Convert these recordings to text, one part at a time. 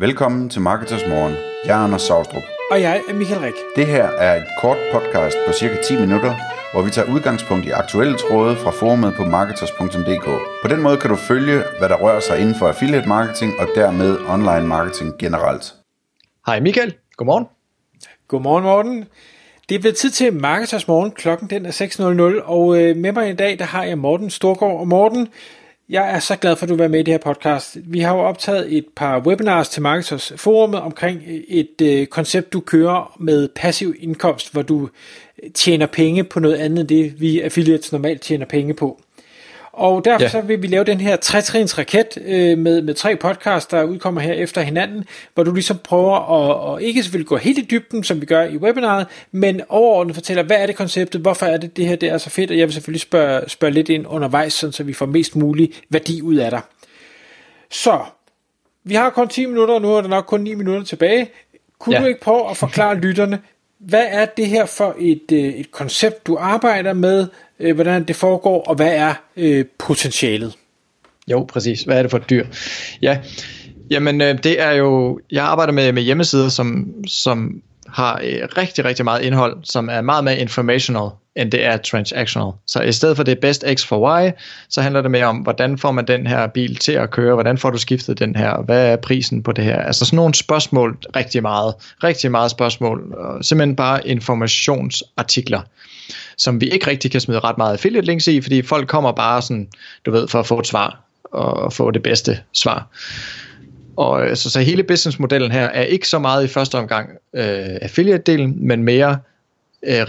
Velkommen til Marketers Morgen. Jeg er Anders Saustrup. Og jeg er Michael Rik. Det her er et kort podcast på cirka 10 minutter, hvor vi tager udgangspunkt i aktuelle tråde fra forumet på marketers.dk. På den måde kan du følge, hvad der rører sig inden for affiliate marketing og dermed online marketing generelt. Hej Michael, godmorgen. Godmorgen Morten. Det er blevet tid til Marketers Morgen. Klokken den er 6.00, og øh, med mig i dag, der har jeg Morten Storgård. Og Morten, jeg er så glad for, at du var med i det her podcast. Vi har jo optaget et par webinars til Marketers Forumet omkring øh, et øh, koncept, du kører med passiv indkomst, hvor du øh, tjener penge på noget andet end det, vi affiliates normalt tjener penge på. Og derfor ja. så vil vi lave den her trætrins raket øh, med, med tre podcasts, der udkommer her efter hinanden, hvor du ligesom prøver at, at ikke selvfølgelig gå helt i dybden, som vi gør i webinaret, men overordnet fortæller, hvad er det konceptet, hvorfor er det det her, det er så fedt, og jeg vil selvfølgelig spørge, spørge lidt ind undervejs, sådan, så vi får mest mulig værdi ud af dig. Så, vi har kun 10 minutter, og nu er der nok kun 9 minutter tilbage. Kunne ja. du ikke prøve at forklare lytterne, hvad er det her for et, øh, et koncept, du arbejder med, øh, hvordan det foregår, og hvad er øh, potentialet? Jo, præcis. Hvad er det for et dyr? Ja, jamen øh, det er jo, jeg arbejder med, med hjemmesider, som, som har øh, rigtig, rigtig meget indhold, som er meget mere informational, end det er transactional. Så i stedet for det er best X for Y, så handler det mere om, hvordan får man den her bil til at køre, hvordan får du skiftet den her, hvad er prisen på det her? Altså sådan nogle spørgsmål rigtig meget, rigtig meget spørgsmål, og simpelthen bare informationsartikler, som vi ikke rigtig kan smide ret meget affiliate links i, fordi folk kommer bare sådan, du ved, for at få et svar, og få det bedste svar. Og øh, så, så hele businessmodellen her er ikke så meget i første omgang øh, affiliate-delen, men mere øh,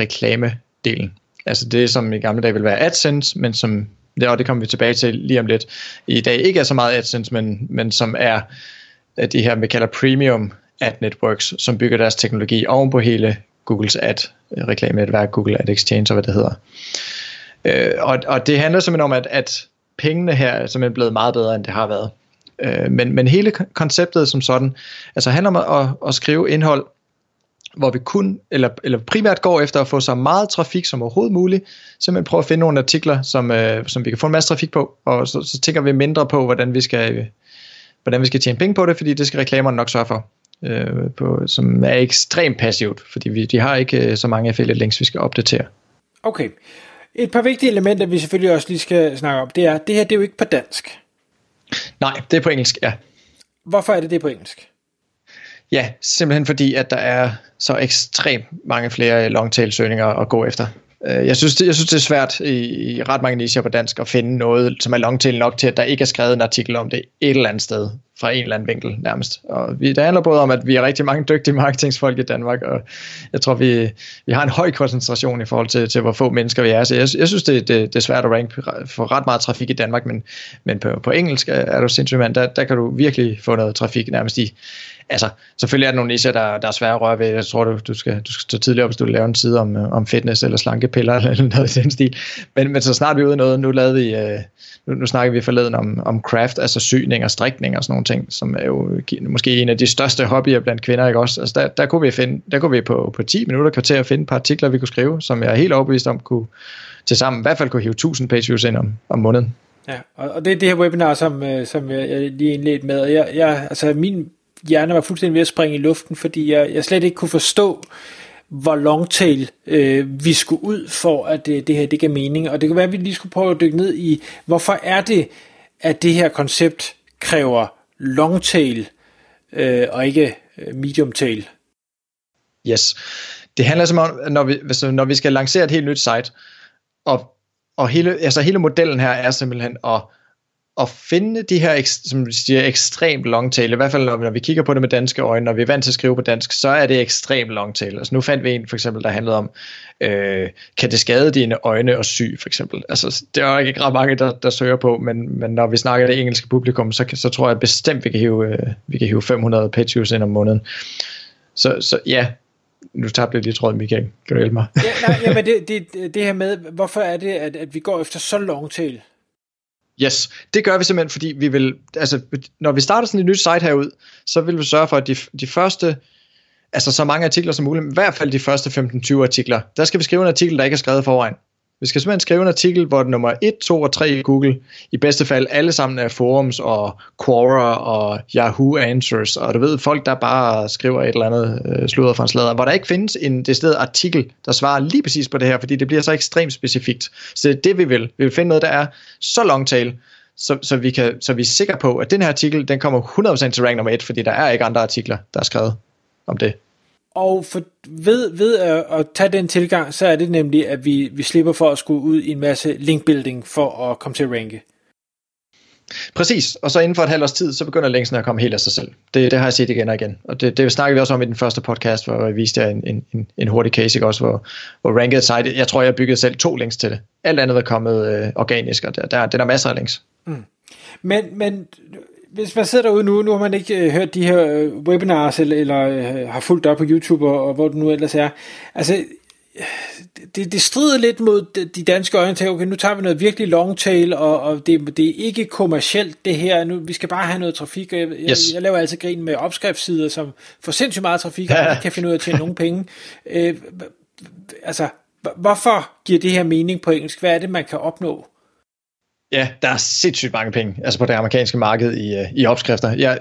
delen. Altså det, som i gamle dage ville være AdSense, men som, ja, og det kommer vi tilbage til lige om lidt, i dag ikke er så meget AdSense, men, men som er de her, vi kalder premium ad networks, som bygger deres teknologi oven på hele Googles ad øh, reklamenetværk, Google Ad Exchange og hvad det hedder. Øh, og, og det handler simpelthen om, at, at pengene her er simpelthen blevet meget bedre, end det har været. Øh, men, men hele konceptet som sådan, altså handler om at, at skrive indhold, hvor vi kun, eller, eller primært går efter at få så meget trafik som overhovedet muligt, simpelthen prøve at finde nogle artikler, som, øh, som vi kan få en masse trafik på, og så, så tænker vi mindre på, hvordan vi skal, hvordan vi skal tjene penge på det, fordi det skal reklamerne nok sørge for, øh, på, som er ekstremt passivt, fordi vi, de har ikke øh, så mange affiliate links, vi skal opdatere. Okay. Et par vigtige elementer, vi selvfølgelig også lige skal snakke om, det er, det her det er jo ikke på dansk. Nej, det er på engelsk, ja. Hvorfor er det det på engelsk? Ja, simpelthen fordi, at der er så ekstremt mange flere øh, longtail søgninger at gå efter. Øh, jeg synes, det, jeg synes, det er svært i, i ret mange nicher på dansk at finde noget, som er longtail nok til, at der ikke er skrevet en artikel om det et eller andet sted, fra en eller anden vinkel nærmest. Og vi, det handler både om, at vi er rigtig mange dygtige marketingsfolk i Danmark, og jeg tror, vi, vi har en høj koncentration i forhold til, til hvor få mennesker vi er. Så jeg, jeg synes, det, det, det er svært at rank for ret meget trafik i Danmark, men, men på, på engelsk er du sindssygt mand, der, der kan du virkelig få noget trafik nærmest i altså, selvfølgelig er der nogle nischer, der, der er svære at røre ved. Jeg tror, du, du, skal, du skal stå tidligere op, hvis du vil lave en side om, øh, om fitness eller slankepiller eller noget i den stil. Men, men så snart vi er ude noget, nu lavede vi, øh, nu, nu snakker vi forleden om, om craft, altså syning og strikning og sådan nogle ting, som er jo måske en af de største hobbyer blandt kvinder, ikke også? Altså der, der kunne vi, finde, der kunne vi på, på 10 minutter kvarter at finde et par artikler, vi kunne skrive, som jeg er helt overbevist om kunne til sammen i hvert fald kunne hive 1000 page views ind om, om måneden. Ja, og det er det her webinar, som, øh, som jeg, jeg lige indledte med. Jeg, jeg, altså min hjerne var fuldstændig ved at springe i luften, fordi jeg, jeg slet ikke kunne forstå, hvor longtail øh, vi skulle ud for, at det, det her det gav mening. Og det kan være, at vi lige skulle prøve at dykke ned i, hvorfor er det, at det her koncept kræver longtail øh, og ikke øh, medium tail? Yes. Det handler som om, når vi, altså, når vi skal lancere et helt nyt site, og, og hele, altså hele modellen her er simpelthen at at finde de her, som vi siger, ekstremt longtail, i hvert fald når vi, når vi kigger på det med danske øjne, når vi er vant til at skrive på dansk, så er det ekstremt longtail. Altså nu fandt vi en for eksempel, der handlede om, øh, kan det skade dine øjne og sy, for eksempel. Altså det er jo ikke ret mange, der, der søger på, men, men når vi snakker det engelske publikum, så, så tror jeg bestemt, vi kan hive, øh, vi kan hive 500 page views ind om måneden. Så, så ja, nu tabte jeg lige tråden, Michael. Kan du hjælpe mig? ja, nej, jamen det, det, det her med, hvorfor er det, at, at vi går efter så longtail? Yes, det gør vi simpelthen, fordi vi vil, altså, når vi starter sådan et nyt site herud, så vil vi sørge for, at de, de første, altså så mange artikler som muligt, i hvert fald de første 15-20 artikler, der skal vi skrive en artikel, der ikke er skrevet forvejen. Vi skal simpelthen skrive en artikel, hvor nummer 1, 2 og 3 i Google, i bedste fald alle sammen er forums og Quora og Yahoo Answers, og du ved, folk der bare skriver et eller andet øh, sludder fra en slader, hvor der ikke findes en decideret artikel, der svarer lige præcis på det her, fordi det bliver så ekstremt specifikt. Så det er det, vi vil. Vi vil finde noget, der er så long tail, så, så, vi kan, så vi er sikre på, at den her artikel, den kommer 100% til rank nummer 1, fordi der er ikke andre artikler, der er skrevet om det. Og for, ved, ved at, at tage den tilgang, så er det nemlig, at vi, vi slipper for at skulle ud i en masse linkbuilding for at komme til at ranke. Præcis, og så inden for et halvt års tid, så begynder linksene at komme helt af sig selv. Det, det har jeg set igen og igen. Og det, det snakkede vi også om i den første podcast, hvor jeg viste jer en, en, en, en hurtig case, ikke? også, hvor, hvor ranked site, jeg tror, jeg byggede selv to links til det. Alt andet er kommet øh, organisk, og der, der, der er masser af links. Mm. Men, men hvis man sidder derude nu, nu har man ikke øh, hørt de her øh, webinars, eller, eller øh, har fulgt op på YouTube, og, og hvor det nu ellers er. Altså, det, det strider lidt mod de danske øjne til, okay, nu tager vi noget virkelig long tail, og, og det, det er ikke kommercielt det her, nu, vi skal bare have noget trafik, og jeg, yes. jeg, jeg laver altid grin med opskriftssider, som får sindssygt meget trafik, og ja. kan finde ud af at tjene nogle penge. Øh, altså, hvorfor giver det her mening på engelsk? Hvad er det, man kan opnå? Ja, der er sindssygt mange penge altså på det amerikanske marked i, øh, i opskrifter. Ja,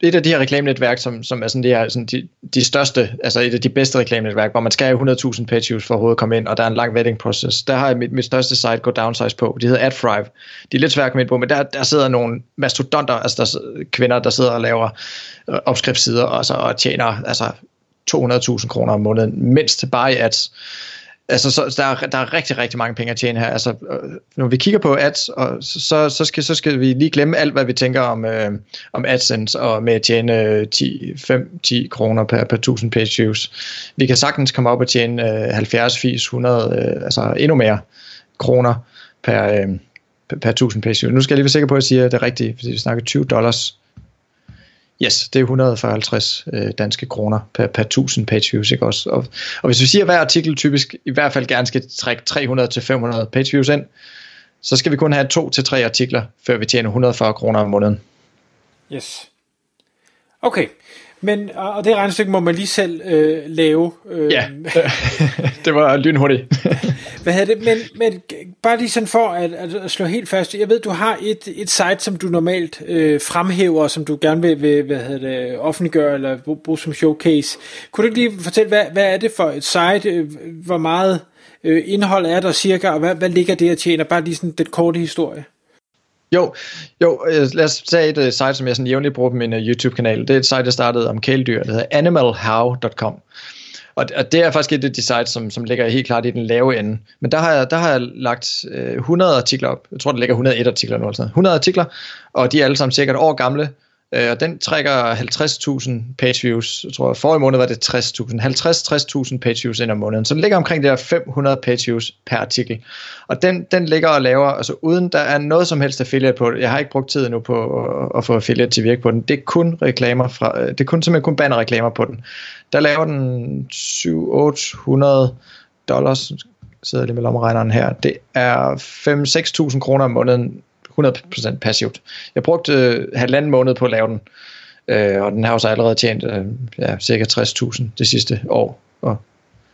et af de her reklamenetværk, som, som er sådan, det er sådan de, de største, altså et af de bedste reklamenetværk, hvor man skal have 100.000 page views for at overhovedet komme ind, og der er en lang vetting process. Der har jeg mit, mit største site gå downsize på. De hedder AdFrive. De er lidt svært at komme ind på, men der, der sidder nogle mastodonter, altså der, kvinder, der sidder og laver øh, opskriftsider opskriftssider og, så, og tjener altså 200.000 kroner om måneden, mindst bare i ads. Altså, så, der, er, der er rigtig, rigtig mange penge at tjene her. Altså, øh, når vi kigger på ads, og så, så, skal, så skal vi lige glemme alt, hvad vi tænker om, øh, om AdSense, og med at tjene øh, 10, 5-10 kroner per, per 1000 page views. Vi kan sagtens komme op og tjene øh, 70, 80, 100, øh, altså endnu mere kroner per, øh, per, per 1000 page views. Nu skal jeg lige være sikker på, at jeg siger det rigtige, fordi vi snakker 20 dollars Yes, det er 150 øh, danske kroner per, per 1000 page views, ikke også? Og, og hvis vi siger, at hver artikel typisk i hvert fald gerne skal trække 300-500 page views ind, så skal vi kun have to til tre artikler, før vi tjener 140 kroner om måneden. Yes. Okay, men, og det regnestykke må man lige selv øh, lave. Øh, ja, det var lynhurtigt. hvad hedder det? Men, men bare lige sådan for at, at slå helt fast. Jeg ved, du har et, et site, som du normalt øh, fremhæver, som du gerne vil, vil hvad hedder det, offentliggøre eller bruge som showcase. Kunne du ikke lige fortælle, hvad, hvad er det for et site? Øh, hvor meget øh, indhold er der cirka, og hvad, hvad ligger det at tjene? Bare lige sådan den korte historie. Jo, jo øh, lad os tage et uh, site, som jeg sådan jævnligt bruger på min uh, YouTube-kanal. Det er et site, jeg startede om kæledyr, det hedder animalhow.com. Og, og det er faktisk et af de sites, som, som ligger helt klart i den lave ende. Men der har jeg, der har jeg lagt uh, 100 artikler op. Jeg tror, der ligger 101 artikler nu. Eller sådan 100 artikler, og de er alle sammen sikkert år gamle. Øh, og den trækker 50.000 page views. Jeg tror, forrige måned var det 60.000. 50-60.000 page views ind om måneden. Så den ligger omkring det der 500 page views per artikel. Og den, den ligger og laver, altså uden der er noget som helst affiliate på det. Jeg har ikke brugt tid nu på at, at få affiliate til at virke på den. Det er kun reklamer fra, øh, det er kun simpelthen kun banner reklamer på den. Der laver den 700-800 dollars, sidder lige med lommeregneren her. Det er 5-6.000 kroner om måneden 100% passivt. Jeg brugte øh, halvanden måned på at lave den, øh, og den har også allerede tjent øh, ja, cirka 60.000 det sidste år. Og,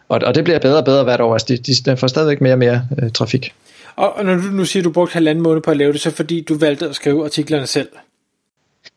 og, og det bliver bedre og bedre hvert år. Altså, de, de, den får stadigvæk mere og mere øh, trafik. Og, og når du nu siger, at du brugte halvanden måned på at lave det, så fordi du valgte at skrive artiklerne selv?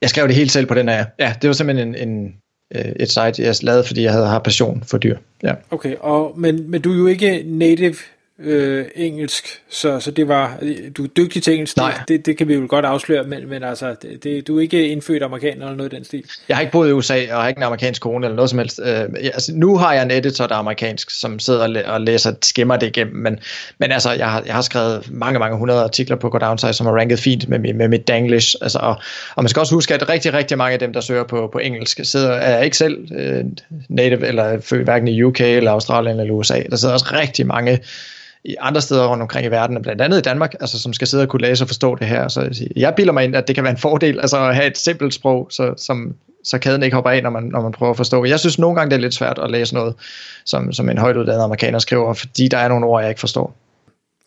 Jeg skrev det helt selv på den her. Ja, det var simpelthen en, en, øh, et site, jeg lavede, fordi jeg havde har passion for dyr. Ja. Okay, og, men, men du er jo ikke native øh, engelsk, så, så det var, du er dygtig til engelsk, Nej. Det, det kan vi jo godt afsløre, men, men altså, det, det, du er ikke indfødt amerikaner eller noget i den stil. Jeg har ikke boet i USA, og har ikke en amerikansk kone eller noget som helst. Øh, altså, nu har jeg en editor, der er amerikansk, som sidder og læser, skimmer det igennem, men, men altså, jeg har, jeg har skrevet mange, mange hundrede artikler på Go Downside, som er ranket fint med, med, med mit Danglish, altså, og, og man skal også huske, at rigtig, rigtig mange af dem, der søger på, på engelsk, sidder, er ikke selv øh, native, eller født hverken i UK, eller Australien, eller USA. Der sidder også rigtig mange i andre steder rundt omkring i verden, blandt andet i Danmark, altså, som skal sidde og kunne læse og forstå det her. Så jeg bilder mig ind, at det kan være en fordel altså, at have et simpelt sprog, så, som, så kæden ikke hopper af, når man, når man prøver at forstå. Jeg synes nogle gange, det er lidt svært at læse noget, som, som en højt uddannet amerikaner skriver, fordi der er nogle ord, jeg ikke forstår.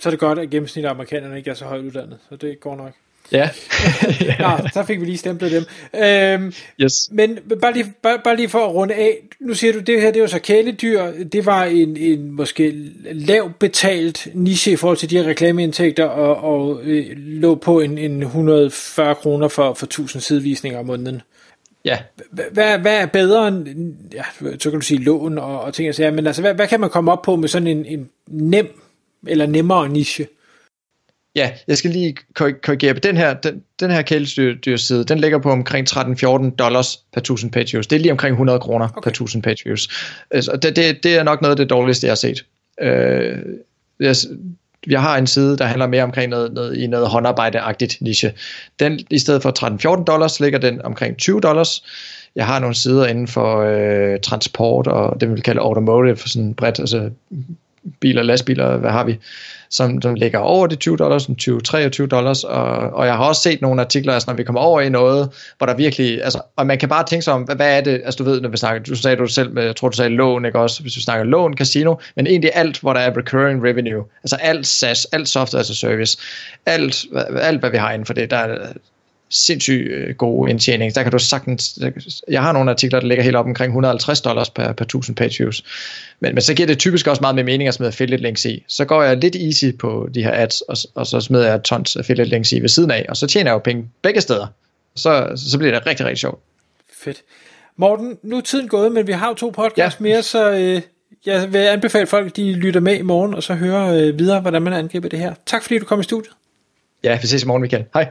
Så er det godt, at gennemsnittet af amerikanerne ikke er så højt uddannet, så det går nok. Ja. Nå, så fik vi lige stemplet dem. Øhm, yes. Men bare lige, bare, bare lige for at runde af. Nu siger du, det her det jo så kæledyr. Det var en, en måske lav betalt niche i forhold til de her reklameindtægter, og, og øh, lå på en, en 140 kroner for, for 1000 sidevisninger om måneden. Ja. Hvad, hvad er bedre end, ja, så kan du sige lån og, og ting og sager, men altså, hvad, hvad kan man komme op på med sådan en, en nem eller nemmere niche? Ja, jeg skal lige korrigere. Den her, den, den her kæledyrside, den ligger på omkring 13-14 dollars per 1000 page views. Det er lige omkring 100 kroner okay. per 1000 page views. Altså, det, det, det er nok noget af det dårligste, jeg har set. Øh, jeg, jeg har en side, der handler mere omkring noget, noget i noget håndarbejde-agtigt niche. Den, i stedet for 13-14 dollars, ligger den omkring 20 dollars. Jeg har nogle sider inden for øh, transport og det vi vil kalde automotive, for sådan bredt, altså biler, lastbiler, hvad har vi, som, som ligger over de 20 dollars, 20-23 dollars, og, og jeg har også set nogle artikler, altså når vi kommer over i noget, hvor der virkelig, altså, og man kan bare tænke sig om, hvad, hvad er det, altså du ved, når vi snakker, du sagde du selv, med, jeg tror du sagde lån, ikke også, hvis vi snakker lån, casino, men egentlig alt, hvor der er recurring revenue, altså alt SaaS, alt software as a service, alt, alt hvad vi har inden for det, der er sindssygt øh, gode indtjening. Der kan du sagtens, jeg har nogle artikler, der ligger helt op omkring 150 dollars per, per 1000 page views. Men, men så giver det typisk også meget med mening at smide affiliate links i. Så går jeg lidt easy på de her ads, og, og så smider jeg tons affiliate links i ved siden af, og så tjener jeg jo penge begge steder. Så, så bliver det rigtig, rigtig sjovt. Fedt. Morten, nu er tiden gået, men vi har jo to podcasts ja. mere, så øh, jeg vil anbefale folk, at de lytter med i morgen, og så hører øh, videre, hvordan man angriber det her. Tak fordi du kom i studiet. Ja, vi ses i morgen, Michael. Hej.